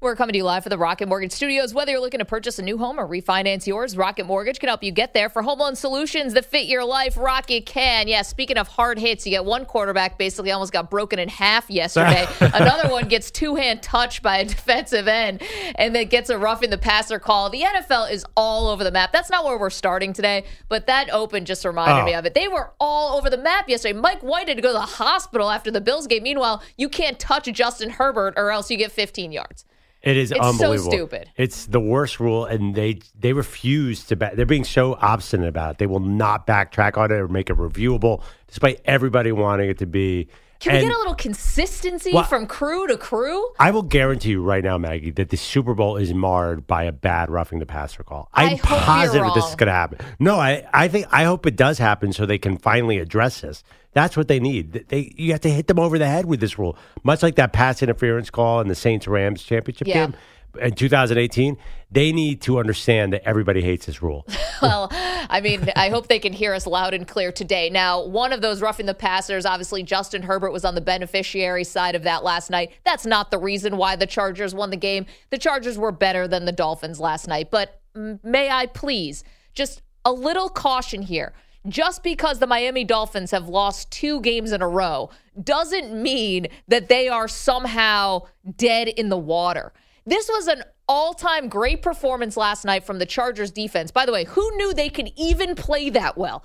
We're coming to you live for the Rocket Mortgage Studios. Whether you're looking to purchase a new home or refinance yours, Rocket Mortgage can help you get there. For home loan solutions that fit your life, Rocket can. Yeah, speaking of hard hits, you get one quarterback basically almost got broken in half yesterday. Another one gets two hand touched by a defensive end and then gets a roughing the passer call. The NFL is all over the map. That's not where we're starting today, but that open just reminded Oh. me of it. They were all over the map yesterday. Mike White had to go to the hospital after the Bills game. Meanwhile, you can't touch Justin Herbert or else you get 15 yards. It is It's so unbelievable. stupid. It's the worst rule, and they they refuse to back. They're being so obstinate about it. They will not backtrack on it or make it reviewable, despite everybody wanting it to be. Can we get a little consistency Well- from crew to crew? I will guarantee you right now, Maggie, that the Super Bowl is marred by a bad roughing the passer call. I I'm you're positive this is going to happen. No, I, I think I hope it does happen so they can finally address this. That's what they need. They you have to hit them over the head with this rule, much like that pass interference call in the Saints Rams championship Yeah. game in 2018. They need to understand that everybody hates this rule. Well, I mean, I hope they can hear us loud and clear today. Now, one of those roughing the passers, obviously, Justin Herbert was on the beneficiary side of that last night. That's not the reason why the Chargers won the game. The Chargers were better than the Dolphins last night. But may I please, just a little caution here. Just because the Miami Dolphins have lost two games in a row doesn't mean that they are somehow dead in the water. This was an all time great performance last night from the Chargers defense. By the way, who knew they could even play that well?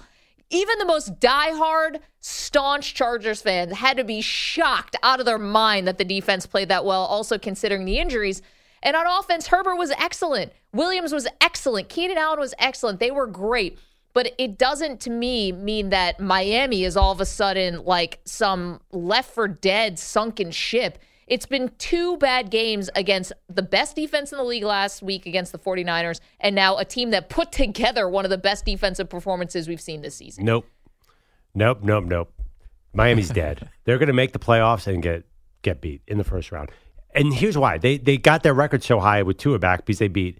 Even the most diehard, staunch Chargers fans had to be shocked out of their mind that the defense played that well, also considering the injuries. And on offense, Herbert was excellent. Williams was excellent. Keenan Allen was excellent. They were great. But it doesn't, to me, mean that Miami is all of a sudden like some left for dead sunken ship. It's been two bad games against the best defense in the league last week against the 49ers, and now a team that put together one of the best defensive performances we've seen this season. Nope. Nope, nope, nope. Miami's dead. They're going to make the playoffs and get get beat in the first round. And here's why. They they got their record so high with Tua back because they beat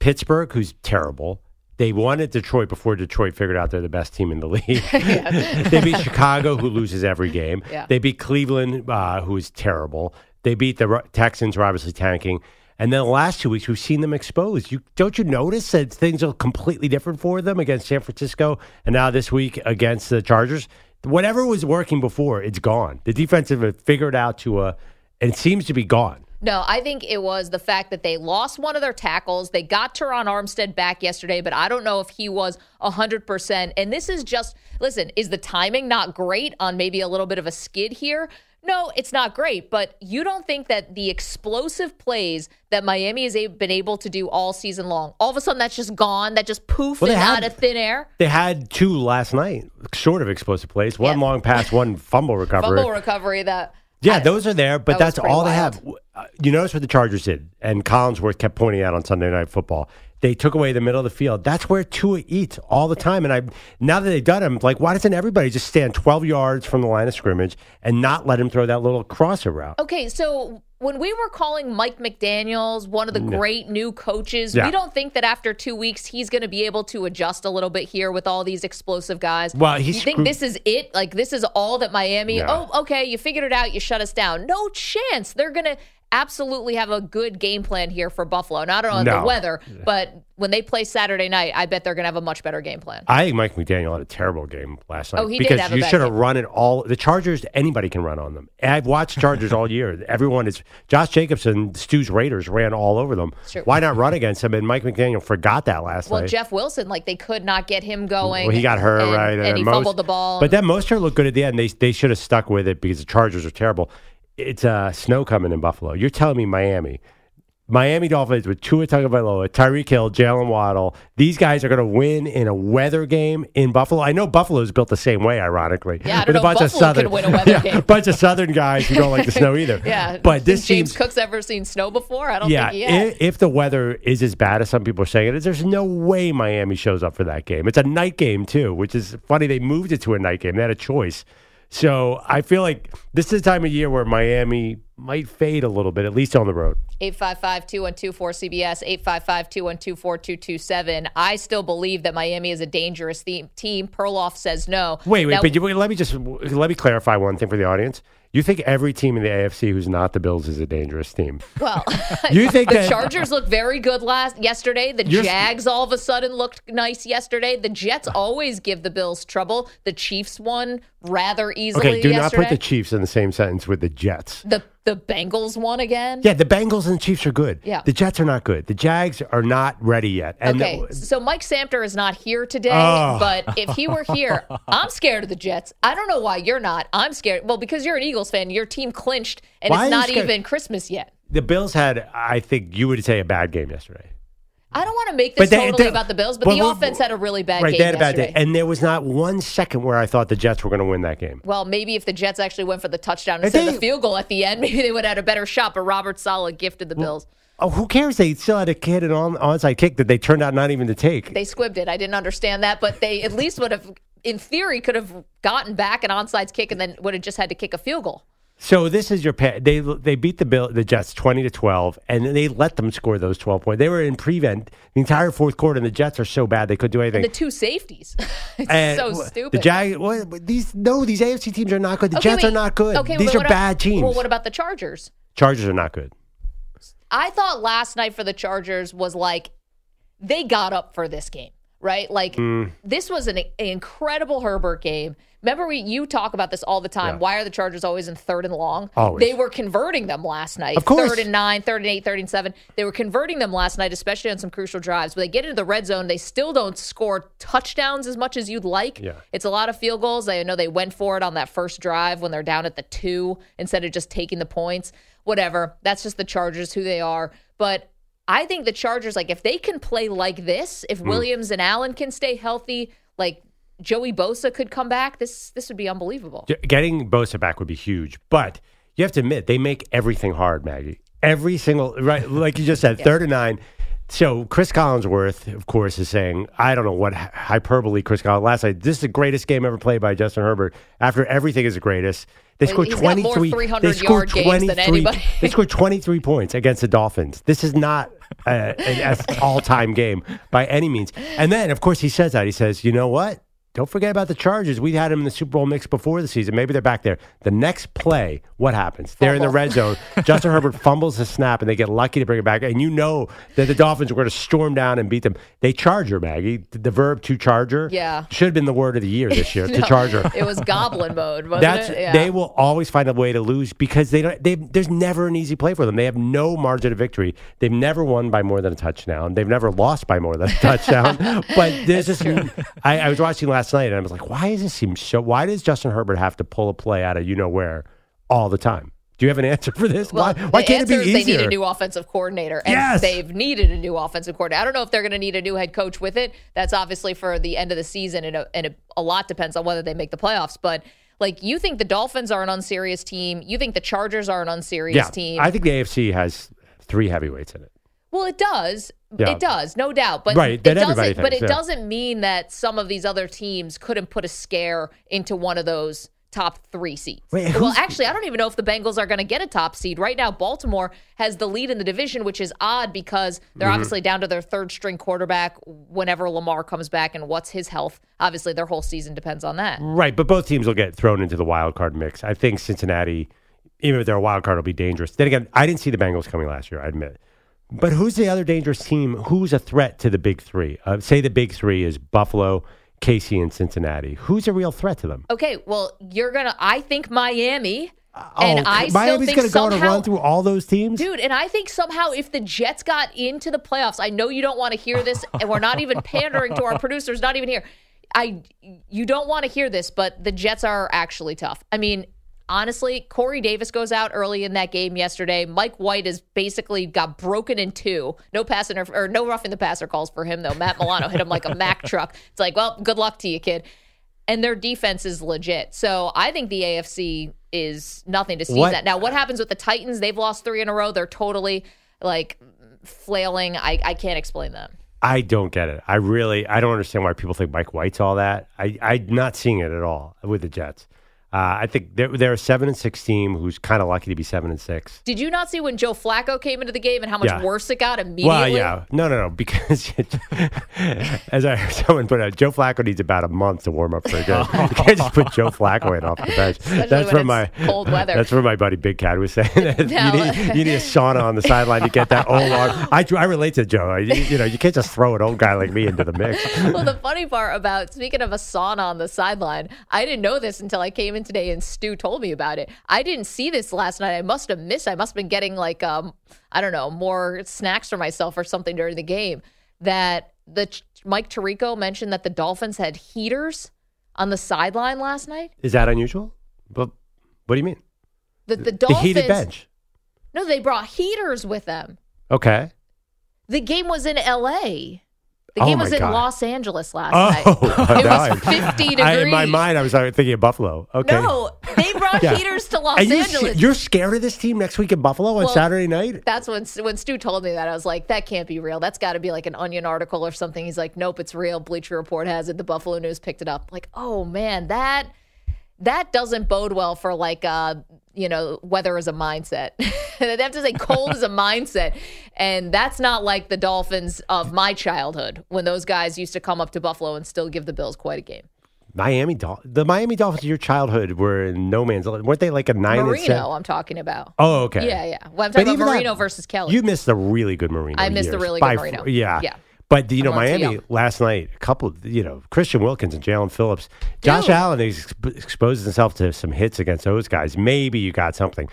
Pittsburgh, who's terrible. They won at Detroit before Detroit figured out they're the best team in the league. they beat Chicago, who loses every game. Yeah. They beat Cleveland, uh, who is terrible. They beat the Texans, who are obviously tanking. And then the last two weeks, we've seen them exposed. You don't you notice that things are completely different for them against San Francisco, and now this week against the Chargers. Whatever was working before, it's gone. The defensive have figured out to a, and it seems to be gone. No, I think it was the fact that they lost one of their tackles. They got Terron Armstead back yesterday, but I don't know if he was 100%. And this is just, listen, is the timing not great on maybe a little bit of a skid here? No, it's not great, but you don't think that the explosive plays that Miami has been able to do all season long, all of a sudden that's just gone, that just poofed Well, they out had- of thin air? They had two last night, short of explosive plays. One Yeah. long pass, one fumble recovery. Fumble recovery that. Yeah, those are there, but that that's all they have. Uh, You notice what the Chargers did, and Collinsworth kept pointing out on Sunday Night Football. They took away the middle of the field. That's where Tua eats all the time. And I now that they've done him, like why doesn't everybody just stand twelve yards from the line of scrimmage and not let him throw that little crosser route? Okay, so when we were calling Mike McDaniels one of the great new coaches, Yeah. we don't think that after two weeks he's going to be able to adjust a little bit here with all these explosive guys. Well, he you think this is it? Like this is all that Miami? No. Oh, okay, you figured it out. You shut us down. No chance. They're going to absolutely have a good game plan here for Buffalo. I don't know No. the weather, but when they play Saturday night, I bet they're going to have a much better game plan. I think Mike McDaniel had a terrible game last night Oh, he did because have you should have run it all. The Chargers, anybody can run on them. I've watched Chargers all year. Everyone is Josh Jacobson, Stu's Raiders ran all over them. Why not run against them? And Mike McDaniel forgot that last Well, night. Well, Jeff Wilson, like they could not get him going. Well, he got hurt, and, right? And, he Most- fumbled the ball. But then Mostert looked good at the end. They they should have stuck with it because the Chargers are terrible. It's uh, snow coming in Buffalo. You're telling me Miami. Miami Dolphins with Tua Tagovailoa, Tyreek Hill, Jaylen Waddle. These guys are going to win in a weather game in Buffalo. I know Buffalo's built the same way, ironically. Yeah, I don't with know a bunch if of southern, win a weather Yeah, game. bunch of southern guys who don't like the snow either. yeah, but this James seems Cook's ever seen snow before? I don't yeah, think he has. if, if the weather is as bad as some people are saying it is, there's no way Miami shows up for that game. It's a night game too, which is funny. They moved it to a night game. They had a choice. So I feel like this is the time of year where Miami might fade a little bit, at least on the road. 855 212 4CBS, 855 212 4227. I still believe that Miami is a dangerous theme, team. Perloff says no. Wait, wait, Now- but you, wait, let me just let me clarify one thing for the audience. You think every team in the AFC who's not the Bills is a dangerous team? Well, You think the that- Chargers looked very good last yesterday. The Jags all of a sudden looked nice yesterday. The Jets always give the Bills trouble. The Chiefs won rather easily Okay, do not put the Chiefs in the same sentence with the Jets. the the Bengals won again. Yeah, the Bengals and the Chiefs are good. Yeah. The Jets are not good. The Jags are not ready yet. And Okay, the- so Mike Samter is not here today, Oh. but if he were here, I'm scared of the Jets. I don't know why you're not. I'm scared. Well, because you're an Eagles fan, your team clinched, and Why it's not even Christmas yet. the Bills had, I think you would say, a bad game yesterday. I don't want to make this But they- totally they- about the Bills, but well, the offense had a really bad right, game they had a bad day. And there was not one second where I thought the Jets were going to win that game. Well, maybe if the Jets actually went for the touchdown instead of the field goal at the end, maybe they would have had a better shot. But Robert Saleh gifted the Bills. Oh, who cares? They still had a kid an on, onside kick that they turned out not even to take. They squibbed it. I didn't understand that, but they at least would have, in theory, could have gotten back an onside kick and then would have just had to kick a field goal. So this is your they they beat the Bill the Jets twenty to twelve, and they let them score those twelve points. They were in prevent the entire fourth quarter, and the Jets are so bad they couldn't do anything. The two safeties. it's And so stupid. The Jag, what, these no, these AFC teams are not good. The Okay, Jets wait. are not good. Okay, these are bad teams. Well, what about the Chargers? Chargers are not good. I thought last night for the Chargers was like they got up for this game, right? Like Mm. this was an, an incredible Herbert game. Remember, we you talk about this all the time. Yeah. Why are the Chargers always in third and long? Always. They were converting them last night. Of course. Third and nine, third and eight, third and seven. They were converting them last night, especially on some crucial drives. But they get into the red zone, they still don't score touchdowns as much as you'd like. Yeah. It's a lot of field goals. I know they went for it on that first drive when they're down at the two instead of just taking the points. Whatever. That's just the Chargers, who they are. But I think the Chargers, like, if they can play like this, if hmm. Williams and Allen can stay healthy, like Joey Bosa could come back, this this would be unbelievable. Getting Bosa back would be huge, but you have to admit they make everything hard, Maggie. Every single right, like you just said, third and nine. So Chris Collinsworth, of course, is saying, I don't know what hyperbole Chris Collins last night. This is the greatest game ever played by Justin Herbert. After everything is the greatest, they scored he's got twenty more three. 300 They scored yard games than 23 anybody. They scored twenty three points against the Dolphins. This is not uh, an all time game by any means. And then, of course, he says that he says, you know what? Don't forget about the Chargers. We had them in the Super Bowl mix before the season. Maybe they're back there. The next play, what happens? They're in the red zone. Justin Herbert fumbles the snap, and they get lucky to bring it back. And you know that the Dolphins were going to storm down and beat them. They charger, Maggie. The verb to charger Yeah. should have been the word of the year this year, to charger. It was goblin mode, wasn't That's it? Yeah. they will always find a way to lose because they don't. They there's never an easy play for them. They have no margin of victory. They've never won by more than a touchdown. They've never lost by more than a touchdown. but there's just I, I was watching last night and I was like, why does this seem so? Why does Justin Herbert have to pull a play out of you know where all the time? Do you have an answer for this? Well, why why can't it be easier? They need a new offensive coordinator, and Yes! they've needed a new offensive coordinator. I don't know if they're going to need a new head coach with it. That's obviously for the end of the season, and a, and a, a lot depends on whether they make the playoffs. But like, you think the Dolphins are an unserious team? You think the Chargers are an unserious yeah, team? I think the AFC has three heavyweights in it. Well, it does. Yeah. It does, no doubt. But Right, it doesn't. everybody but it yeah. doesn't mean that some of these other teams couldn't put a scare into one of those top three seeds. Wait, well, actually, I don't even know if the Bengals are going to get a top seed right now. Baltimore has the lead in the division, which is odd because they're Mm-hmm. obviously down to their third string quarterback. Whenever Lamar comes back, and what's his health? Obviously, their whole season depends on that. Right, but both teams will get thrown into the wild card mix. I think Cincinnati, even if they're a wild card, will be dangerous. Then again, I didn't see the Bengals coming last year. I admit. But who's the other dangerous team? Who's a threat to the big three? Uh, say the big three is Buffalo, KC, and Cincinnati. Who's a real threat to them? Okay, well, you're gonna. I think Miami. and oh, I still Miami's think going to go a run through all those teams. Dude, and I think somehow if the Jets got into the playoffs, I know you don't want to hear this, and we're not even pandering to our producers, not even here. I you don't want to hear this, but the Jets are actually tough. I mean, honestly, Corey Davis goes out early in that game yesterday. Mike White has basically got broken in two. No passing or, or no roughing the passer calls for him though. Matt Milano hit him like a Mack truck. It's like, well, good luck to you, kid. And their defense is legit. So I think the AFC is nothing to sneeze What- at. Now, what happens with the Titans? They've lost three in a row. They're totally like flailing. I, I can't explain that. I don't get it. I really, I don't understand why people think Mike White's all that. I, I'm not seeing it at all with the Jets. Uh, I think they're, they're a seven and six team who's kind of lucky to be seven and six. Did you not see when Joe Flacco came into the game and how much Yeah. worse it got immediately? Well, yeah, no, no, no, because as I heard someone put out, Joe Flacco needs about a month to warm up for a game. you can't just put Joe Flacco in off the bench. Especially that's from my cold weather. That's what my buddy Big Cat was saying. No. you, need, you need a sauna on the sideline to get that old arm. I, I relate to Joe. You, you know, you can't just throw an old guy like me into the mix. well, the funny part about speaking of a sauna on the sideline, I didn't know this until I came in today and Stu told me about it. I didn't see this last night. I must have missed. I must have been getting like um, I don't know, more snacks for myself or something during the game. That the Mike Tirico mentioned that the Dolphins had heaters on the sideline last night. Is that unusual? But what do you mean? The the Dolphins The heated bench. No, they brought heaters with them. Okay. The game was in L.A. The Oh game my was in God. Los Angeles last Oh, night. It was 50 degrees. I, in my mind, I was thinking of Buffalo. Okay. No, they brought Yeah. heaters to Los you, Angeles. you're scared of this team next week in Buffalo on Well, Saturday night? That's when when Stu told me that I was like, that can't be real. That's got to be like an Onion article or something. He's like, nope, it's real. Bleacher Report has it. The Buffalo News picked it up. Like, oh man, that that doesn't bode well for like uh you know weather as a mindset. they have to say cold is a mindset, and that's not like the Dolphins of my childhood when those guys used to come up to Buffalo and still give the Bills quite a game. Miami Dol- the Miami Dolphins of your childhood were in no man's land. Weren't they like a nine Marino? I'm talking about. Oh, okay. Yeah, yeah. Well, I'm talking even about that- Marino versus Kelly. You missed the really good Marino. I missed the years really by good Marino. far. Yeah. Yeah. But you know, I'm a little too Miami last night, a couple, of, you know, Christian Wilkins and Jaelan Phillips, Josh Dude. Allen exp- exposed himself to some hits against those guys. Maybe you got something,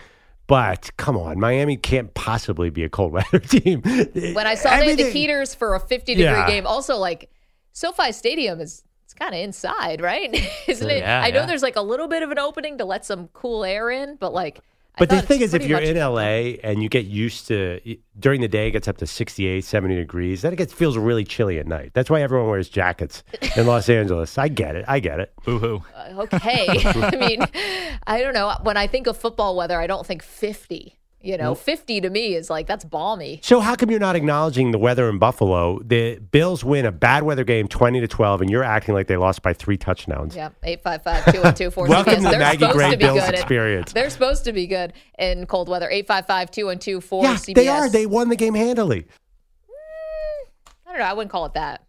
but come on, Miami can't possibly be a cold weather team. when I saw they had the Everything- heaters for a 50 degree Yeah. game, also like SoFi Stadium is it's kind of inside, right? Isn't it? Yeah, I know yeah. there's like a little bit of an opening to let some cool air in, but like. I But the thing is, if you're in LA and you get used to during the day, it gets up to 68, 70 degrees. Then it gets feels really chilly at night. That's why everyone wears jackets in Los Angeles. I get it. I get it. Boo hoo. Uh, okay, I mean, I don't know. When I think of football weather, I don't think 50. You know, hmm? 50 to me is like that's balmy. So how come you're not acknowledging the weather in Buffalo? The Bills win a bad weather game, 20 to 12, and you're acting like they lost by three touchdowns. Yeah, 855 212 4 Welcome to the Maggie Gray Bills good. at- experience. They're supposed to be good in cold weather. 855 212 4 Yeah, CBS. they are. They won the game handily. Mm, I don't know. I wouldn't call it that.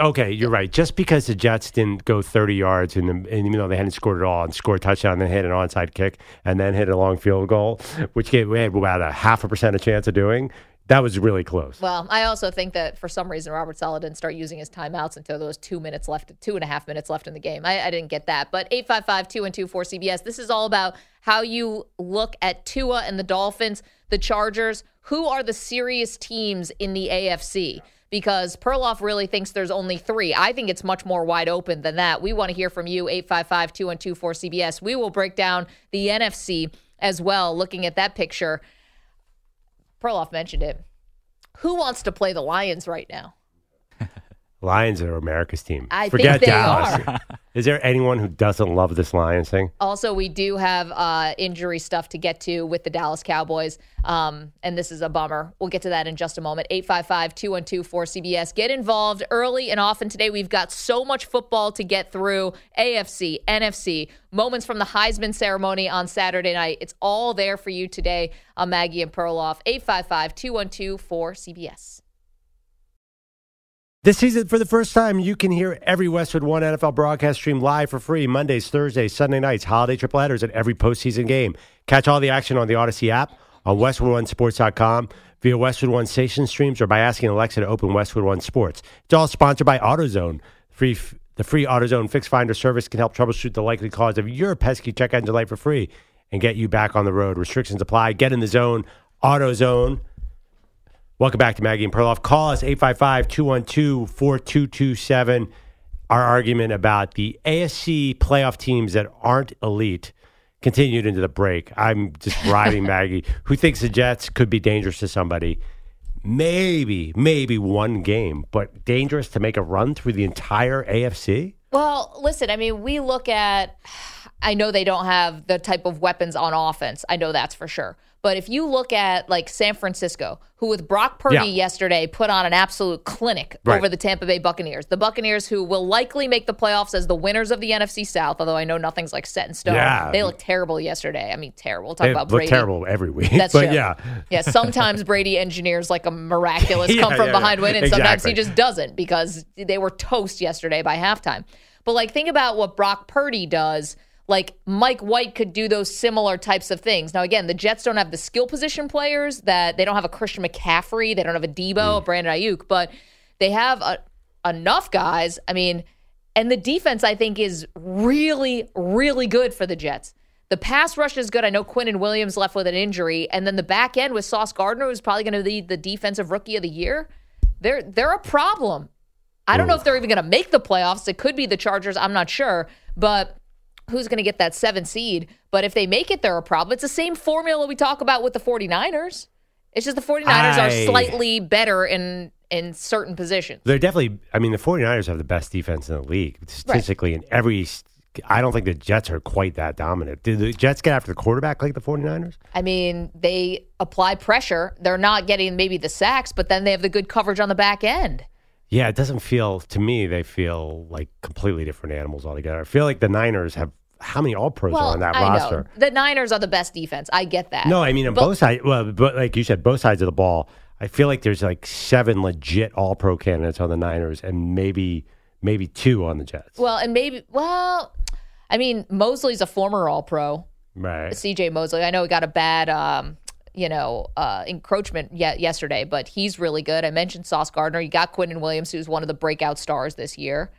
Okay, you're right. Just because the Jets didn't go 30 yards, and, and even though they hadn't scored at all, and scored a touchdown, then hit an onside kick, and then hit a long field goal, which gave we had about a half a percent of chance of doing, that was really close. Well, I also think that for some reason Robert Saleh didn't start using his timeouts until there was two minutes left, two and a half minutes left in the game. I, I didn't get that. But 855 212 4 CBS, this is all about how you look at Tua and the Dolphins, the Chargers. Who are the serious teams in the AFC? Because Perloff really thinks there's only three. I think it's much more wide open than that. We want to hear from you, 855 212 4 CBS. We will break down the NFC as well, looking at that picture. Perloff mentioned it. Who wants to play the Lions right now? Lions are America's team. I think Forget they Dallas. are. Is there anyone who doesn't love this Lions thing? Also, we do have uh, injury stuff to get to with the Dallas Cowboys. Um, and this is a bummer. We'll get to that in just a moment. 855 212 4CBS. Get involved early and often today. We've got so much football to get through AFC, NFC, moments from the Heisman ceremony on Saturday night. It's all there for you today on Maggie and Perloff. 855 212 4CBS. This season, for the first time, you can hear every Westwood One NFL broadcast stream live for free Mondays, Thursdays, Sunday nights, holiday triple headers at every postseason game. Catch all the action on the Odyssey app, on WestwoodOneSports.com, via Westwood One station streams, or by asking Alexa to open Westwood One Sports. It's all sponsored by AutoZone. Free, the free AutoZone Fix Finder service can help troubleshoot the likely cause of your pesky check engine light for free and get you back on the road. Restrictions apply. Get in the zone. AutoZone. Welcome back to Maggie and Perloff. Call us 855 212 4227. Our argument about the AFC playoff teams that aren't elite continued into the break. I'm just riding Maggie, who thinks the Jets could be dangerous to somebody. Maybe, maybe one game, but dangerous to make a run through the entire AFC? Well, listen, I mean, we look at, I know they don't have the type of weapons on offense. I know that's for sure. But if you look at like San Francisco, who with Brock Purdy Yeah. yesterday put on an absolute clinic Right. over the Tampa Bay Buccaneers, the Buccaneers who will likely make the playoffs as the winners of the NFC South, although I know nothing's like set in stone. Yeah. They look terrible yesterday. I mean, terrible. We'll talk They about look Brady. terrible every week. That's but true. yeah. Yeah, sometimes Brady engineers like a miraculous Yeah, come from yeah, behind win, and sometimes he just doesn't because they were toast yesterday by halftime. But like, think about what Brock Purdy does. Like Mike White could do those similar types of things. Now, again, the Jets don't have the skill position players that they don't have a Christian McCaffrey, they don't have a Deebo, Mm. a Brandon Aiyuk, but they have a, enough guys. I mean, and the defense I think is really, really good for the Jets. The pass rush is good. I know Quinnen Williams left with an injury, and then the back end with Sauce Gardner, who's probably going to be the defensive rookie of the year. They're they're a problem. I don't know if they're even going to make the playoffs. It could be the Chargers. I'm not sure, but who's going to get that seven seed? But if they make it, they're a problem. It's the same formula we talk about with the 49ers. It's just the 49ers I- are slightly better in in certain positions. They're definitely, I mean, the 49ers have the best defense in the league statistically in every. I don't think the Jets are quite that dominant. Did the Jets get after the quarterback like the 49ers? I mean, they apply pressure. They're not getting maybe the sacks, but then they have the good coverage on the back end. Yeah, it doesn't feel to me. They feel like completely different animals altogether. I feel like the Niners have how many All Pros are on that I roster? know the Niners are the best defense. I get that. No, I mean on But- both sides. Well, but like you said, both sides of the ball. I feel like there's like seven legit All Pro candidates on the Niners, and maybe maybe two on the Jets. Well, and maybe well, I mean, Mosley's a former All Pro. right. CJ Mosley. I know he got a bad, um, you know, uh, encroachment yet yesterday, but he's really good. I mentioned Sauce Gardner. You got Quinnen Williams, who's one of the breakout stars this year.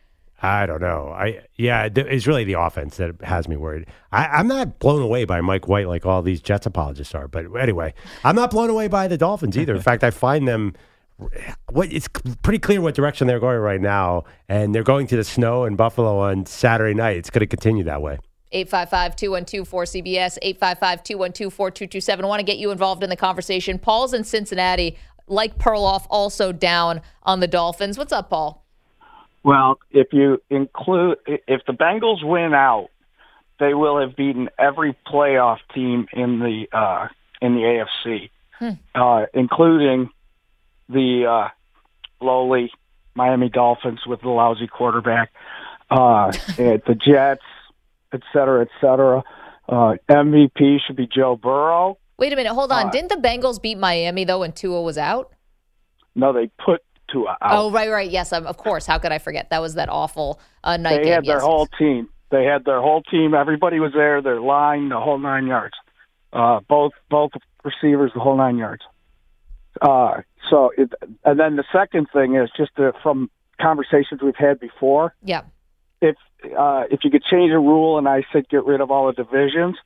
I don't know. I yeah, it's really the offense that has me worried. I, I'm not blown away by Mike White like all these Jets apologists are. But anyway, I'm not blown away by the Dolphins either. In fact, I find them. What it's pretty clear what direction they're going right now, and they're going to the snow in Buffalo on Saturday night. It's going to continue that way. 855-212-4CBS, 855-212-4227. I want to get you involved in the conversation. Paul's in Cincinnati, like Perloff, also down on the Dolphins. What's up, Paul? Well, if you include, if the Bengals win out, they will have beaten every playoff team in the uh, in the AFC, uh, including the uh, lowly Miami Dolphins with the lousy quarterback, uh, the Jets, et cetera, et cetera. Uh, MVP should be Joe Burrow. Wait a minute, hold on. Uh, Didn't the Bengals beat Miami, though, when Tua was out? No, they put Out. Oh, right, right. Yes, of of course. How could I forget? That was that awful uh, night they game. had their yes, whole yes. team. They had their whole team. Everybody was there. Their line, the whole nine yards. Uh, both both receivers, the whole nine yards. Uh, so, it, and then the second thing is just uh from conversations we've had before. Yeah. If uh, if you could change a rule, and I said get rid of all the divisions,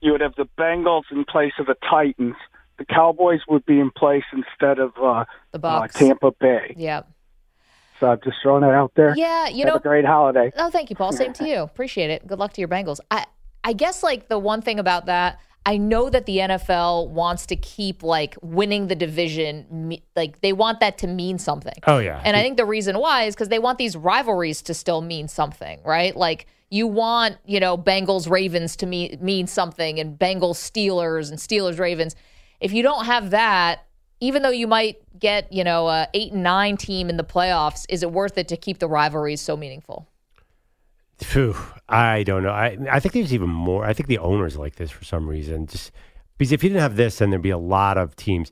you would have the Bengals in place of the Titans. The Cowboys would be in place instead of uh, The uh, Tampa Bay. Yeah. So I'm just throwing that out there. Yeah, you Have know, a great holiday. Oh, thank you, Paul. Same to you. Appreciate it. Good luck to your Bengals. I I guess like the one thing about that, I know that the NFL wants to keep like winning the division, like they want that to mean something. Oh yeah, And I think the reason why is because they want these rivalries to still mean something, right? Like you want, you know, Bengals Ravens to mean mean something, and Bengals Steelers and Steelers Ravens. If you don't have that, even though you might get, you know, a eight and nine team in the playoffs, is it worth it to keep the rivalries so meaningful? Phew, I don't know. I I think there's even more. I think the owners like this for some reason. Just because if you didn't have this, then there'd be a lot of teams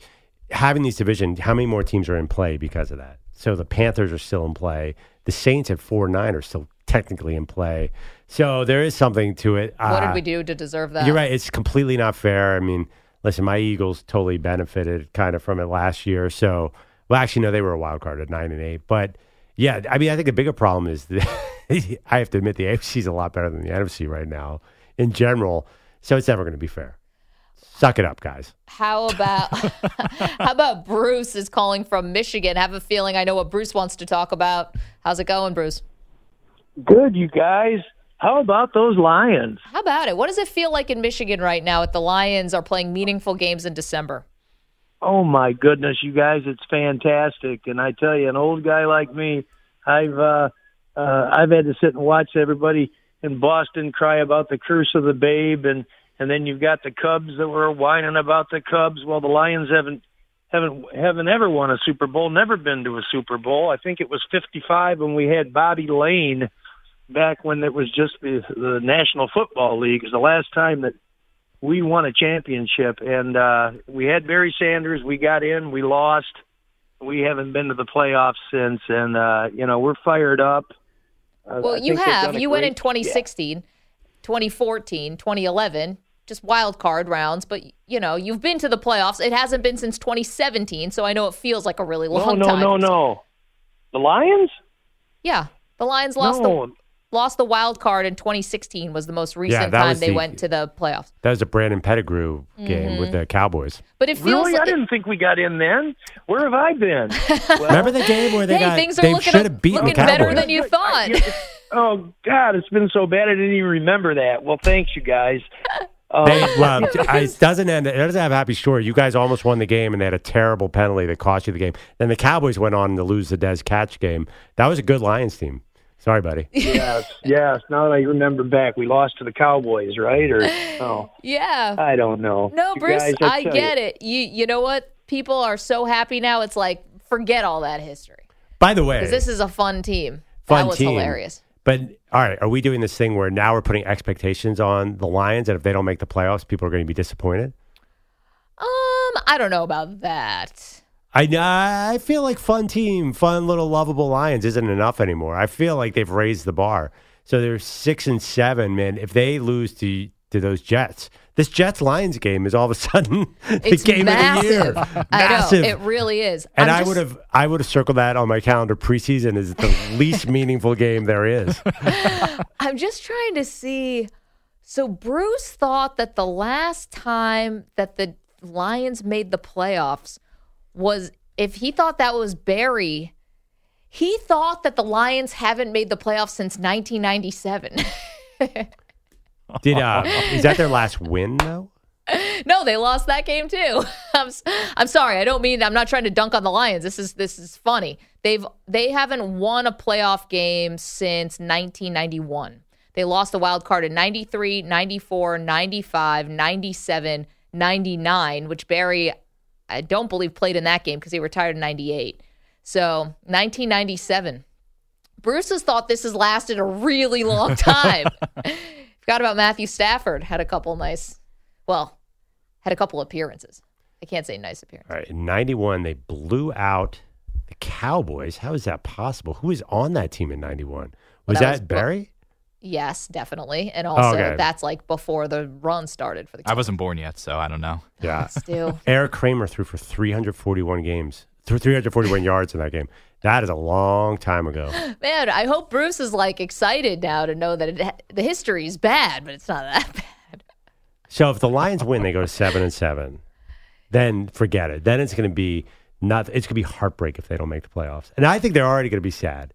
having these divisions. How many more teams are in play because of that? So the Panthers are still in play. The Saints at four nine are still technically in play. So there is something to it. What Uh, did we do to deserve that? You're right. It's completely not fair. I mean, listen, my Eagles totally benefited kind of from it last year. So, well, actually, no, they were a wild card at nine and eight. But yeah, I mean, I think the bigger problem is that I have to admit the AFC is a lot better than the NFC right now in general. So it's never going to be fair. Suck it up, guys. How about how about Bruce is calling from Michigan? Have a feeling I know what Bruce wants to talk about. How's it going, Bruce? Good, you guys. How about those Lions? How about it? What does it feel like in Michigan right now? If the Lions are playing meaningful games in December. Oh my goodness, you guys, it's fantastic. And I tell you, an old guy like me, I've uh, uh, I've had to sit and watch everybody in Boston cry about the curse of the babe and and then you've got the Cubs that were whining about the Cubs. Well, the Lions haven't haven't haven't ever won a Super Bowl, never been to a Super Bowl. I think it was 55 when we had Bobby Layne back when it was just the, the National Football League. Is the last time that we won a championship, and uh, we had Barry Sanders. We got in, we lost. We haven't been to the playoffs since, and uh, you know we're fired up. Uh, well, you have. You went in 2016, yeah. 2014, 2011 just wild card rounds, but you know, you've been to the playoffs. It hasn't been since 2017, so I know it feels like a really long no, no, time. No, no, no. The Lions? Yeah, the Lions lost no. the lost the wild card in 2016 was the most recent yeah, time they the, went to the playoffs. That was a Brandon Pettigrew game mm-hmm. with the Cowboys. But it feels really, like, I didn't think we got in then. Where have I been? Well, Remember the game where they hey, got things are they looking, should have beaten looking the Cowboys. better than you thought. oh God, it's been so bad I didn't even remember that. Well, thanks you guys. Um, they, well, it doesn't end. It doesn't have a happy story. You guys almost won the game, and they had a terrible penalty that cost you the game. Then the Cowboys went on to lose the Dez Catch game. That was a good Lions team. Sorry, buddy. yes, yes. Now that I remember back, we lost to the Cowboys, right? Or oh, yeah. I don't know. No, you Bruce, guys, I, I get you. it. You you know what? People are so happy now. It's like forget all that history. By the way, because this is a fun team. Fun that was team. hilarious. But all right, are we doing this thing where now we're putting expectations on the Lions, and if they don't make the playoffs, people are going to be disappointed? Um, I don't know about that. I I feel like fun team, fun little lovable Lions isn't enough anymore. I feel like they've raised the bar. So they're six and seven, man. If they lose to to those Jets, this Jets Lions game is all of a sudden the it's game massive. of the year. I massive. know it really is. And I'm I just... would have I would have circled that on my calendar. Preseason is the least meaningful game there is. I'm just trying to see. So Bruce thought that the last time that the Lions made the playoffs was if he thought that was Barry, he thought that the Lions haven't made the playoffs since 1997. Did uh, is that their last win though? No, they lost that game too. I'm, I'm sorry. I don't mean I'm not trying to dunk on the Lions. This is this is funny. They've they haven't won a playoff game since 1991. They lost the wild card in 93, 94, 95, 97, 99, which Barry I don't believe played in that game because he retired in 98. So 1997. Bruce has thought this has lasted a really long time. Forgot about Matthew Stafford. Had a couple nice, well, had a couple appearances. I can't say nice appearances. All right. In 91, they blew out the Cowboys. How is that possible? Who was on that team in 91? Was well, that, that was, Barry? Yes, definitely. And oh, also, okay. that's like before the run started for the. I wasn't born yet, so I don't know. Yeah, still. Eric Kramer threw for 341 games, 341 yards in that game. That is a long time ago. Man, I hope Bruce is like excited now to know that it, the history is bad, but it's not that bad. So if the Lions win, they go to seven and seven. Then forget it. Then it's going to be not. It's going to be heartbreak if they don't make the playoffs. And I think they're already going to be sad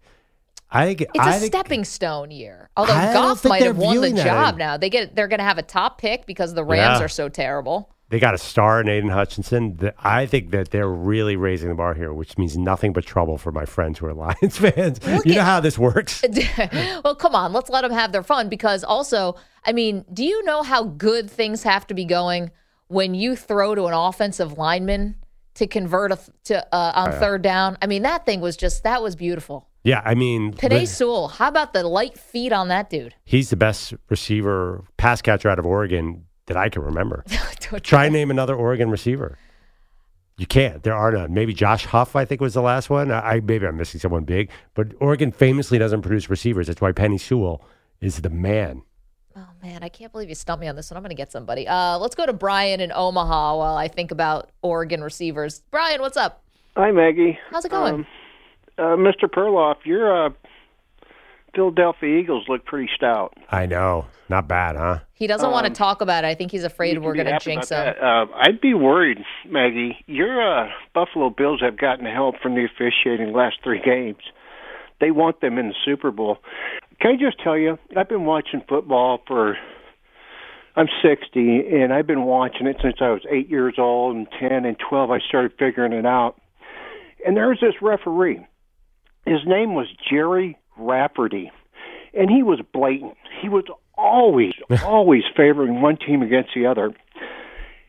I think it's I a think, stepping stone year. Although Goff might have won the job now. They get they're going to have a top pick because the Rams yeah. are so terrible. They got a star in Aidan Hutchinson. I think that they're really raising the bar here, which means nothing but trouble for my friends who are Lions fans. You know how this works. well, come on, let's let them have their fun because also, I mean, do you know how good things have to be going when you throw to an offensive lineman to convert a, to uh, on uh, third down? I mean, that thing was just that was beautiful. Yeah, I mean, Penei Sewell. How about the light feet on that dude? He's the best receiver, pass catcher out of Oregon that I can remember. Try and name another Oregon receiver. You can't. There are none. Maybe Josh Huff, I think, was the last one. I maybe I'm missing someone big, but Oregon famously doesn't produce receivers. That's why Penei Sewell is the man. Oh man, I can't believe you stumped me on this one. I'm going to get somebody. Uh, let's go to Brian in Omaha while I think about Oregon receivers. Brian, what's up? Hi, Maggie. How's it going? Um, uh, Mr. Perloff, your uh, Philadelphia Eagles look pretty stout. I know, not bad, huh? He doesn't um, want to talk about it. I think he's afraid we're going to jinx him. Uh, I'd be worried, Maggie. Your uh, Buffalo Bills have gotten help from the officiating last three games. They want them in the Super Bowl. Can I just tell you, I've been watching football for. I'm 60, and I've been watching it since I was eight years old, and 10 and 12. I started figuring it out. And there's this referee his name was Jerry Rafferty, and he was blatant. He was always, always favoring one team against the other.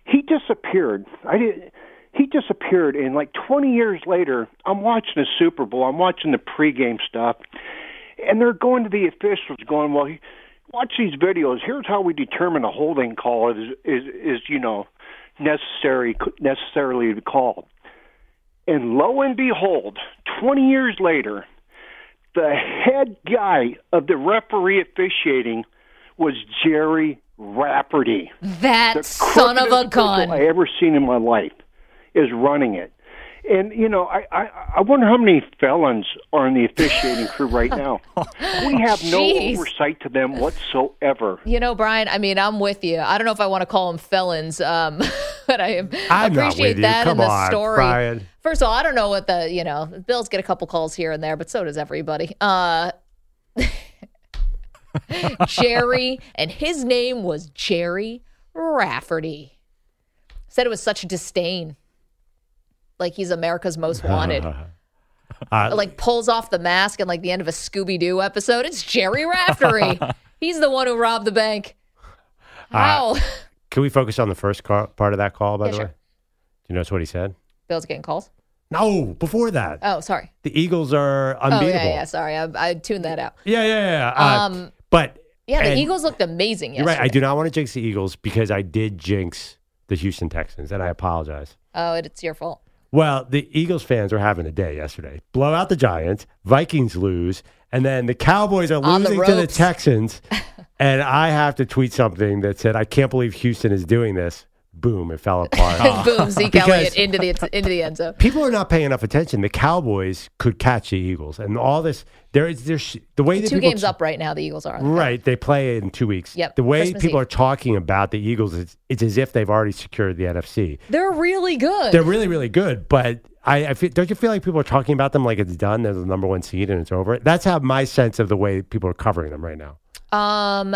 He disappeared. I did. He disappeared, and like 20 years later, I'm watching the Super Bowl. I'm watching the pregame stuff, and they're going to the officials, going, "Well, he, watch these videos. Here's how we determine a holding call is is, is you know necessary necessarily to call." And lo and behold, 20 years later, the head guy of the referee officiating was Jerry Raftery. That son of a gun. I ever seen in my life is running it. And you know, I, I I wonder how many felons are in the officiating crew right now. We have no Jeez. oversight to them whatsoever. You know, Brian, I mean, I'm with you. I don't know if I want to call them felons, um, but I I'm not appreciate with you. that Come in the on, story. Brian. First of all, I don't know what the, you know, Bills get a couple calls here and there, but so does everybody. Uh, Jerry, and his name was Jerry Rafferty. Said it was such disdain. Like he's America's most wanted. Uh, like pulls off the mask and like the end of a Scooby Doo episode. It's Jerry Raftery. He's the one who robbed the bank. How? Can we focus on the first car, part of that call, by Yeah, the sure. way? Do you notice what he said? Bill's getting calls. No, before that. Oh, sorry. the Eagles are unbeatable. Oh yeah, yeah. Sorry, I, I tuned that out. yeah, yeah, yeah. Uh, Um, but Yeah, the Eagles looked amazing You're right. I do not want to jinx the Eagles because I did jinx the Houston Texans, and I apologize. Oh, it's your fault. Well, the Eagles fans are having a day yesterday. Blow out the Giants, Vikings lose, and then the Cowboys are On the losing to the ropes. Texans. and I have to tweet something that said, "I can't believe Houston is doing this." Boom! It fell apart. Boom, Zeke Elliott into the into the end zone. People are not paying enough attention. The Cowboys could catch the Eagles, and all this. There is there's the way that Two games up right now. The Eagles are. Right, they play in two weeks. Yep, The way Christmas people Eve. are talking about the Eagles, it's, it's as if they've already secured the NFC. They're really good. They're really, really good, but I, I feel, don't you feel like people are talking about them like it's done? They're the number one seed and it's over. That's how my sense of the way people are covering them right now. um,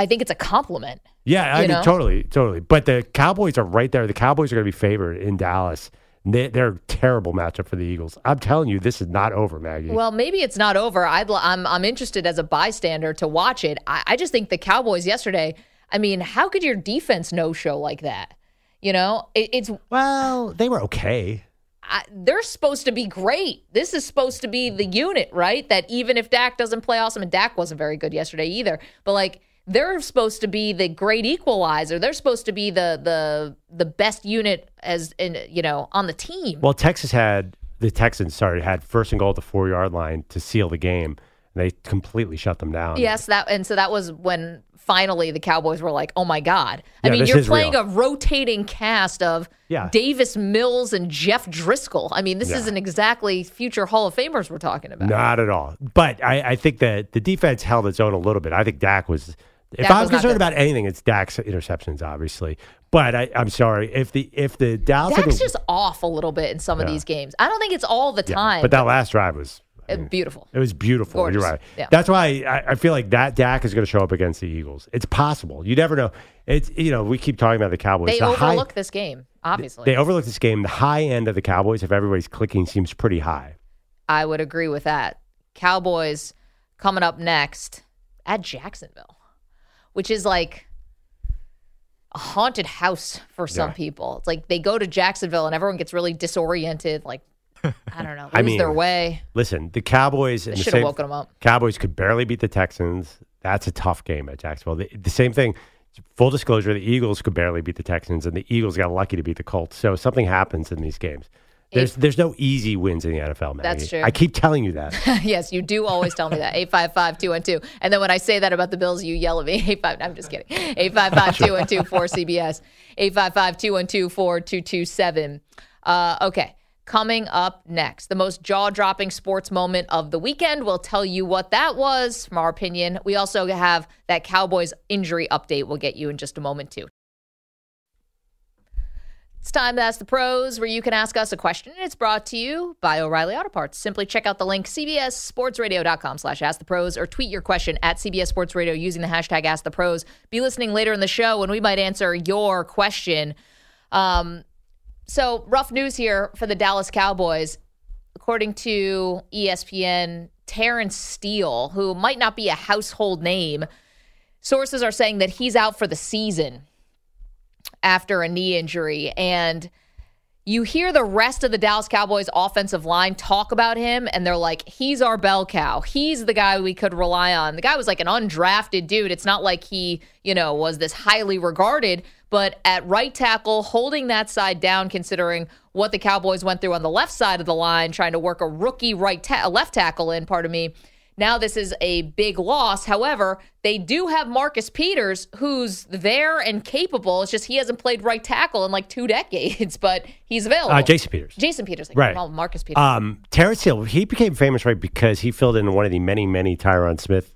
I think it's a compliment. Yeah, I mean, know? totally, totally. But the Cowboys are right there. The Cowboys are going to be favored in Dallas. They, they're a terrible matchup for the Eagles. I'm telling you, this is not over, Maggie. Well, maybe it's not over. I'd, l- I'm I'm interested as a bystander to watch it. I, I just think the Cowboys yesterday. I mean, how could your defense no show like that? You know, it, it's well, they were okay. I, they're supposed to be great. This is supposed to be the unit, right? That even if Dak doesn't play awesome, and Dak wasn't very good yesterday either, but like they're supposed to be the great equalizer. They're supposed to be the the the best unit as in you know on the team. Well, Texas had the Texans sorry had first and goal at the four yard line to seal the game. And they completely shut them down. Yes, that and so that was when finally the Cowboys were like, "Oh my god!" I Yeah, mean, you're playing real. a rotating cast of Yeah. Davis Mills and Jeff Driskel. I mean, this Yeah. isn't exactly future Hall of Famers we're talking about. Not at all. But I, I think that the defense held its own a little bit. I think Dak was. If Dak I'm was concerned about anything, it's Dak's interceptions, obviously. But I, I'm sorry if the if the Dallas Dak's just off a little bit in some of these games. I don't think it's all the yeah, time. But that last drive was Uh, beautiful. it was beautiful. Gorgeous. You're right. Yeah. That's why I, I feel like that Dak is going to show up against the Eagles. It's possible. You never know. It's you know we keep talking about the Cowboys. They The high- overlook this game, obviously. they overlook this game. The high end of the Cowboys, if everybody's clicking, seems pretty high. I would agree with that. Cowboys coming up next at Jacksonville, which is like a haunted house for some Yeah. people. It's like they go to Jacksonville and everyone gets really disoriented, like I don't know, lose I mean, their way. Listen, the Cowboys should have woken them up. Cowboys could barely beat the Texans. That's a tough game at Jacksonville. The, the same thing. Full disclosure: the Eagles could barely beat the Texans, and the Eagles got lucky to beat the Colts. So something happens in these games. There's there's no easy wins in the NFL, man. That's true. I keep telling you that. yes, you do always tell me that. 855 212. And then when I say that about the Bills, you yell at me. 85 I'm just kidding. 855 212 4 CBS. 855 212 4227. Uh, okay. Coming up next, the most jaw dropping sports moment of the weekend. We'll tell you what that was from our opinion. We also have that Cowboys injury update we'll get you in just a moment, too. It's time to ask the pros, where you can ask us a question. It's brought to you by O'Reilly Auto Parts. Simply check out the link cbssportsradio.com slash ask the pros or tweet your question at CBS Sports Radio using the hashtag ask the pros. Be listening later in the show and we might answer your question. Um, so rough news here for the Dallas Cowboys. According to ESPN, Terence Steele, who might not be a household name, sources are saying that he's out for the season after a knee injury. And you hear the rest of the Dallas Cowboys offensive line talk about him, and they're like, he's our bell cow. He's the guy we could rely on. The guy was like an undrafted dude. It's not like he, you know, was this highly regarded, but at right tackle, holding that side down, considering what the Cowboys went through on the left side of the line, trying to work a rookie right ta- left tackle in, part of me now this is a big loss. However, they do have Marcus Peters, who's there and capable. It's just he hasn't played right tackle in like two decades, but he's available. Uh, Jason Peters. Jason Peters, like, Right. well, Marcus Peters. Um, Terrence Hill, he became famous right because he filled in one of the many, many Tyron Smith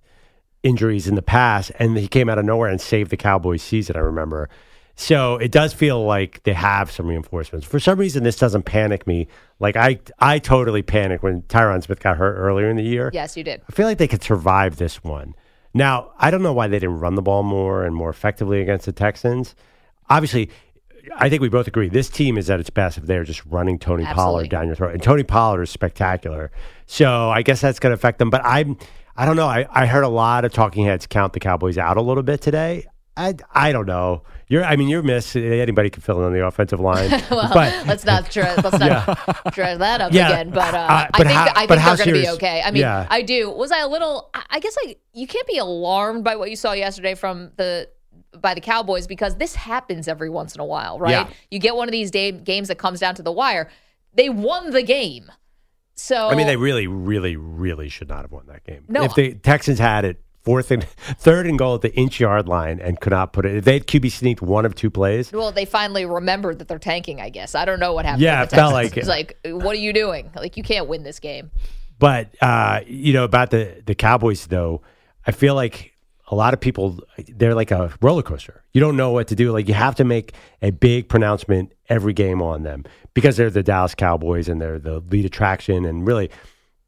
injuries in the past, and he came out of nowhere and saved the Cowboys season. I remember. So it does feel like they have some reinforcements. For some reason, this doesn't panic me. Like I, I totally panicked when Tyron Smith got hurt earlier in the year. yes, you did. I feel like they could survive this one. Now, I don't know why they didn't run the ball more and more effectively against the Texans. Obviously, I think we both agree this team is at its best if they're just running Tony Absolutely. Pollard down your throat. And Tony Pollard is spectacular. So I guess that's going to affect them. But I'm, I don't know. I, I heard a lot of talking heads count the Cowboys out a little bit today. I, I don't know. You're, I mean, you're missing Anybody can fill in on the offensive line. Well, but let's not try, let's not drag that up Yeah. again. But, uh, Uh, I think how, I think they're going to be okay. I mean, Yeah. I do. Was I a little? I I guess like you can't be alarmed by what you saw yesterday from the by the Cowboys because this happens every once in a while, right? Yeah. You get one of these day, games that comes down to the wire. They won the game, so I mean, they really, really, really should not have won that game. No. If the Texans had it fourth and third and goal at the inch yard line and could not put it, if they had QB sneaked one of two plays, Well, they finally remembered that they're tanking. I guess I don't know what happened. Yeah, it felt like It's like, what are you doing? Like, you can't win this game. But uh, you know about the the Cowboys though, I feel like a lot of people they're like a roller coaster. You don't know what to do. Like you have to make a big pronouncement every game on them because they're the Dallas Cowboys and they're the lead attraction and really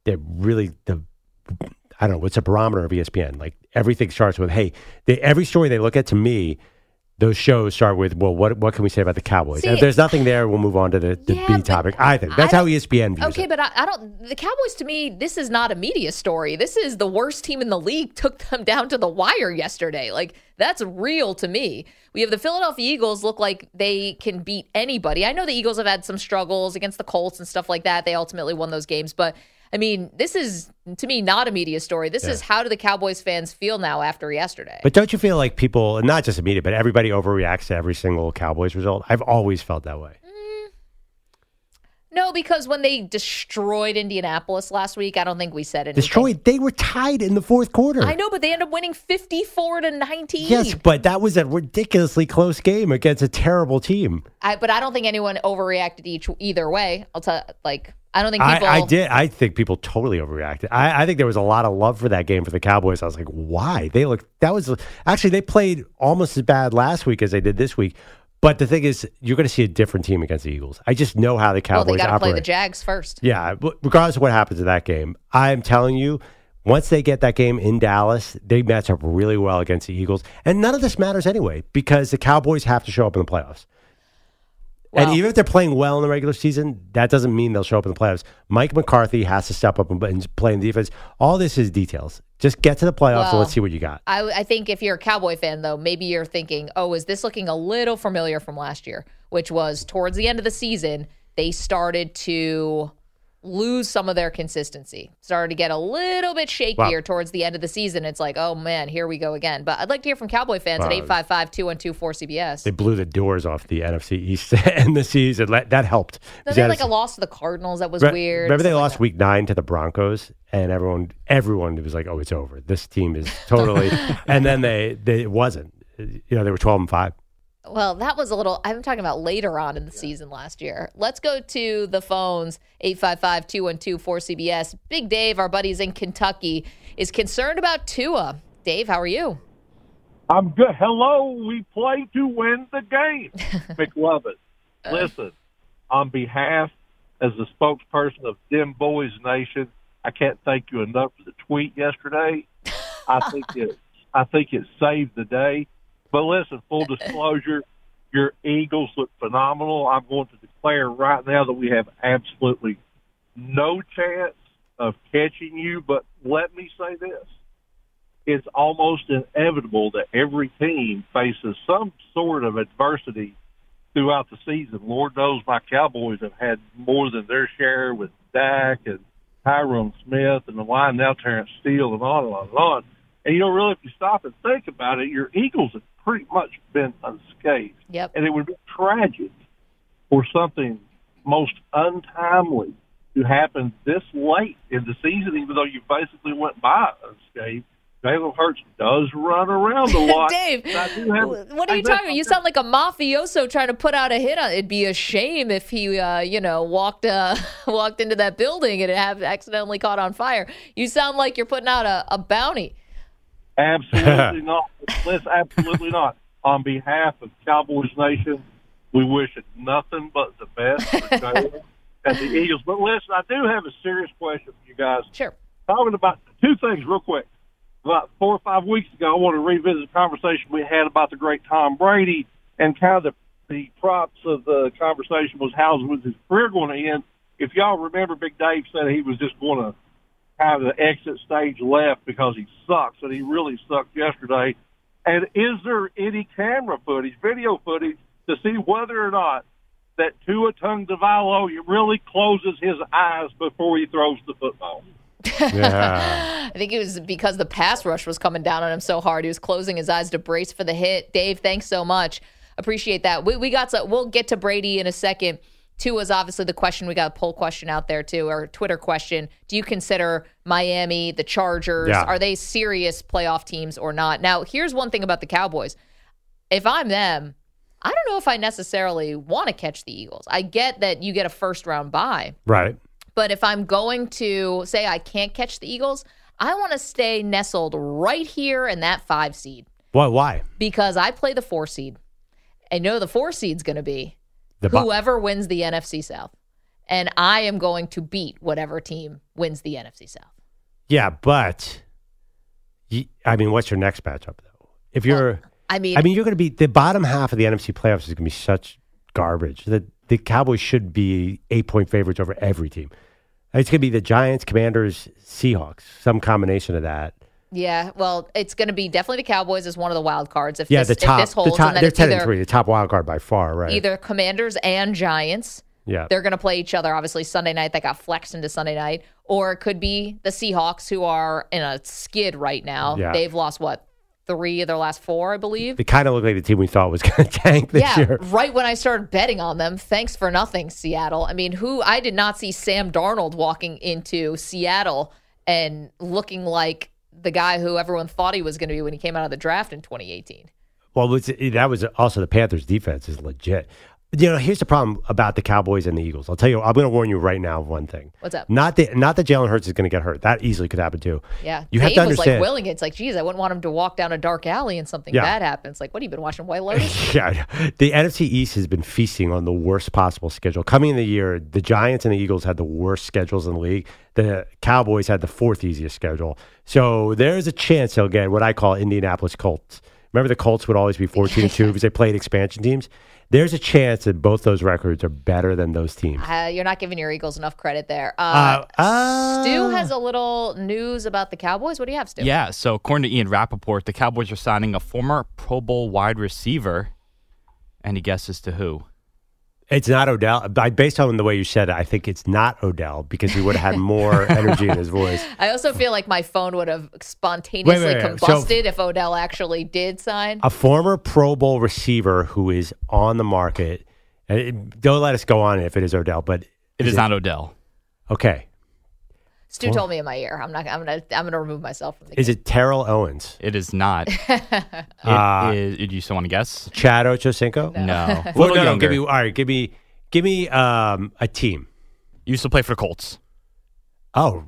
they're really the I don't know what's a barometer of ESPN. Like everything starts with hey, they, every story they look at to me. Those shows start with, well, what what can we say about the Cowboys? See- if there's nothing there, we'll move on to the, the Yeah, B topic. I think that's I how ESPN views Okay, it. but I, I don't. The Cowboys, to me, this is not a media story. This is the worst team in the league. Took them down to the wire yesterday. Like that's real to me. We have the Philadelphia Eagles look like they can beat anybody. I know the Eagles have had some struggles against the Colts and stuff like that. They ultimately won those games, but I mean, this is to me not a media story. This is how do the Cowboys fans feel now after yesterday? But don't you feel like people, not just the media, but everybody overreacts to every single Cowboys result? I've always felt that way. Mm. no, because when they destroyed Indianapolis last week, I don't think we said anything. Destroyed. They were tied in the fourth quarter. I know, but they ended up winning fifty-four to nineteen. Yes, but that was a ridiculously close game against a terrible team. I, but I don't think anyone overreacted each either way. I'll tell like I don't think I, people. I did. I think people totally overreacted. I, I think there was a lot of love for that game for the Cowboys. I was like, why? They look. That was actually they played almost as bad last week as they did this week. But the thing is, you're going to see a different team against the Eagles. I just know how the Well, Cowboys they got to play the Jags first. Yeah, regardless of what happens in that game, I'm telling you, once they get that game in Dallas, they match up really well against the Eagles. And none of this matters anyway because the Cowboys have to show up in the playoffs. And even if they're playing well in the regular season, that doesn't mean they'll show up in the playoffs. Mike McCarthy has to step up and, and play in defense. All this is details. Just get to the playoffs and let's see what you got. I, I think if you're a Cowboy fan, though, maybe you're thinking, oh, is this looking a little familiar from last year? Which was towards the end of the season, they started to lose some of their consistency, started to get a little bit shakier Wow. towards the end of the season. It's like, oh man, here we go again. But I'd like to hear from Cowboy fans at Wow. 855 212 4CBS. They blew the doors off the NFC East in the season. That helped. Then they had like a loss to the Cardinals that was Re- weird. Remember they stuff like lost week nine to the Broncos, and everyone everyone was like, "Oh, it's over. This team is totally." and then they, they it wasn't. You know, they were twelve and five. Well, that was a little, I'm talking about later on in the season last year. Let's go to the phones 855 212 4CBS. Big Dave, our buddies in Kentucky, is concerned about Tua. Dave, how are you? I'm good. Hello, we play to win the game. McLovin, uh. listen, on behalf as the spokesperson of Dim Boys Nation, I can't thank you enough for the tweet yesterday. I think it I think it saved the day. But listen, full disclosure, your Eagles look phenomenal. I'm going to declare right now that we have absolutely no chance of catching you, but let me say this. it's almost inevitable that every team faces some sort of adversity throughout the season. Lord knows my Cowboys have had more than their share with Dak and Tyron Smith and the line now Terence Steele and on and on and on. And you know, really, if you stop and think about it, your Eagles have pretty much been unscathed. Yep. And it would be tragic for something most untimely to happen this late in the season, even though you basically went by unscathed. Jalen Hurts does run around a lot. Dave, have- what are you talking about? You sound like a mafioso trying to put out a hit on. It'd be a shame if he, uh, you know, walked uh, walked into that building and it have accidentally caught on fire. You sound like you're putting out a, a bounty. Absolutely not. Let's absolutely not. On behalf of Cowboys Nation, we wish it nothing but the best for Jalen and the Eagles. But listen, I do have a serious question for you guys. Sure. Talking about two things real quick. About four or five weeks ago, I want to revisit the conversation we had about the great Tom Brady and kind of the, the props of the conversation was how was his career going to end. If y'all remember, Big Dave said he was just going to have the exit stage left because he sucks, and he really sucked yesterday. And is there any camera footage, video footage, to see whether or not that Tua Tagovailoa really closes his eyes before he throws the football? Yeah. I think it was because the pass rush was coming down on him so hard. He was closing his eyes to brace for the hit. Dave, thanks so much. Appreciate that. We, we got to, we'll get to Brady in a second. Two was obviously the question. We got a poll question out there too, or a Twitter question. Do you consider Miami, the Chargers, Yeah. are they serious playoff teams or not? Now, here's one thing about the Cowboys. If I'm them, I don't know if I necessarily want to catch the Eagles. I get that you get a first round bye. right. But if I'm going to say I can't catch the Eagles, I want to stay nestled right here in that five seed Why? Why? because I play the four seed. I know the four seed's going to be The bo- whoever wins the NFC South. And I am going to beat whatever team wins the NFC South. Yeah, but I mean, what's your next matchup though? If you're, I mean, I mean, you're going to be the bottom half of the NFC playoffs is going to be such garbage that the Cowboys should be eight point favorites over every team. It's going to be the Giants, Commanders, Seahawks, some combination of that. Yeah, well, it's going to be definitely the Cowboys as one of the wild cards. If Yeah, this, the top, if this holds, the top, they're ten either, and three, the top wild card by far, right? either Commanders and Giants. yeah, They're going to play each other, obviously, Sunday night. That got flexed into Sunday night. Or it could be the Seahawks, who are in a skid right now. Yeah. They've lost, what, three of their last four, I believe? they kind of look like the team we thought was going to tank this yeah, year. right when I started betting on them. Thanks for nothing, Seattle. I mean, who I did not see Sam Darnold walking into Seattle and looking like the guy who everyone thought he was going to be when he came out of the draft in 2018. Well, that was also the Panthers' defense is legit. You know, here's the problem about the Cowboys and the Eagles. I'll tell you, I'm going to warn you right now of one thing. What's up? Not that not that Jalen Hurts is going to get hurt. That easily could happen too. Yeah, you have to was understand. like willing it. It's like, geez, I wouldn't want him to walk down a dark alley and something Yeah. bad happens. Like, what have you been watching White Lotus? yeah, the NFC East has been feasting on the worst possible schedule. Coming in the year, the Giants and the Eagles had the worst schedules in the league. The Cowboys had the fourth easiest schedule. So there's a chance they'll get what I call Indianapolis Colts. Remember, the Colts would always be 14 and 2 because they played expansion teams. There's a chance that both those records are better than those teams. Uh, you're not giving your Eagles enough credit there. Uh, Uh, uh, Stu has a little news about the Cowboys. What do you have, Stu? Yeah, so according to Ian Rapoport, the Cowboys are signing a former Pro Bowl wide receiver. Any guesses to who? It's not Odell. I, based on the way you said it, I think it's not Odell because he would have had more energy in his voice. I also feel like my phone would have spontaneously Wait, wait, wait. So- combusted if Odell actually did sign. A former Pro Bowl receiver who is on the market. And it- don't let us go on if it is Odell, but It is not Odell. okay. Stu told me in my ear. I'm not. I'm gonna. I'm gonna remove myself from the. Is it Terrell Owens? It is not. It Uh, is- Do you still want to guess? Chad Ochocinco? No. A Well, little no, no, younger. give me all right. Give me, give me um, a team. Used to play for the Colts. Oh,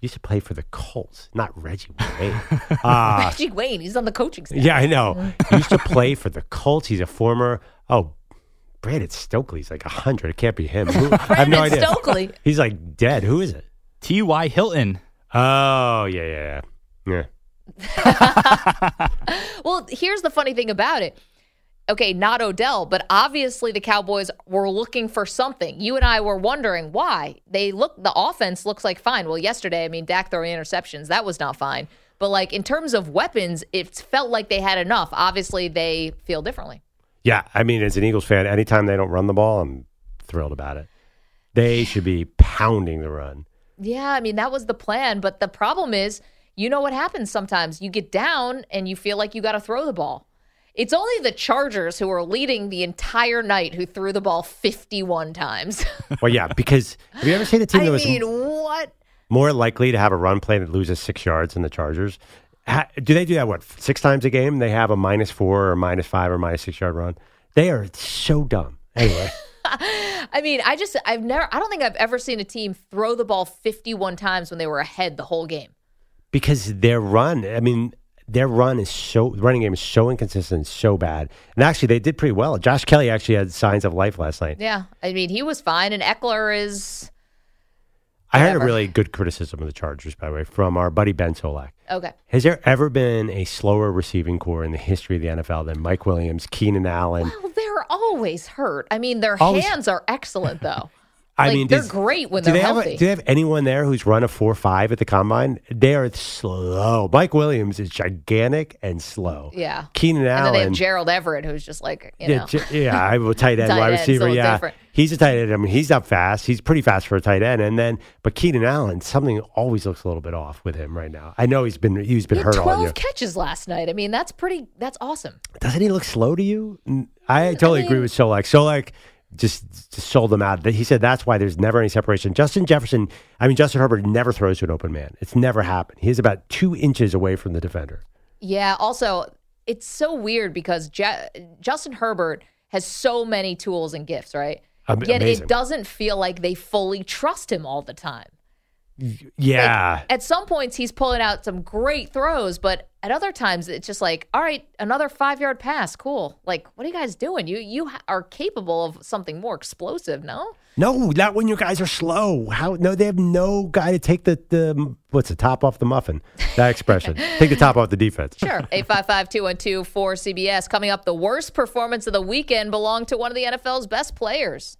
used to play for the Colts, not Reggie Wayne. uh, Reggie Wayne. He's on the coaching staff. yeah, I know. used to play for the Colts. He's a former. Oh, Brandon Stokley's like hundred. It can't be him. Who, I have no Brandon idea. Stokley. He's like dead. Who is it? T.Y. Hilton. Oh, yeah, yeah, yeah. Yeah. Well, here's the funny thing about it. Okay, not Odell, but obviously the Cowboys were looking for something. You and I were wondering why. They look the offense looks like fine. Well, yesterday, I mean, Dak throwing interceptions, that was not fine. But like in terms of weapons, it felt like they had enough. Obviously, they feel differently. Yeah, I mean, as an Eagles fan, anytime they don't run the ball, I'm thrilled about it. They should be pounding the run. Yeah, I mean, that was the plan. But the problem is, you know what happens sometimes? You get down and you feel like you got to throw the ball. It's only the Chargers who are leading the entire night who threw the ball 51 times. Well, yeah, because have you ever seen a team I that was mean, what? more likely to have a run play that loses six yards than the Chargers? Ha- do they do that, what, six times a game? They have a minus four or minus five or minus six yard run? They are so dumb. Anyway. I mean, I just, I've never, I don't think I've ever seen a team throw the ball 51 times when they were ahead the whole game. because their run, I mean, their run is so running game is so inconsistent, so bad. And actually, they did pretty well. Josh Kelley actually had signs of life last night. Yeah. I mean, he was fine. And Ekeler is, I heard a really good criticism of the Chargers, by the way, from our buddy Ben Solak. okay. Has there ever been a slower receiving corps in the history of the NFL than Mike Williams, Keenan Allen? Well, they're always hurt. I mean, their Always- hands are excellent, though. I like, mean, they're does- great when they're they have healthy. do they have anyone there who's run a four five at the combine? They are slow. Mike Williams is gigantic and slow. yeah. Keenan And Allen. then they have Gerald Everett, who's just like, you yeah, know. Yeah, I have a tight end, wide receiver. yeah, different. He's a tight end. I mean, he's not fast. He's pretty fast for a tight end. And then, but Keenan Allen, something always looks a little bit off with him right now. I know he's been he's been He had hurt all 12 year. catches last night. I mean, that's pretty, that's awesome. Doesn't he look slow to you? Mm, I totally agree mean- with Solak. Solak just, just sold them out. He said that's why there's never any separation. Justin Jefferson, I mean, Justin Herbert never throws to an open man. It's never happened. He's about two inches away from the defender. Yeah. Also, it's so weird because Ja- Justin Herbert has so many tools and gifts, right? Yet amazing. it doesn't feel like they fully trust him all the time. Yeah. At some points, he's pulling out some great throws, but at other times, it's just like, all right, another five yard pass, cool. Like, what are you guys doing? You you are capable of something more explosive, no? no, not when your guys are slow. How? No, they have no guy to take the, the what's the top off the muffin? That expression. take the top off the defense. Sure. 855 212 4 CBS. Coming up, the worst performance of the weekend belonged to one of the NFL's best players.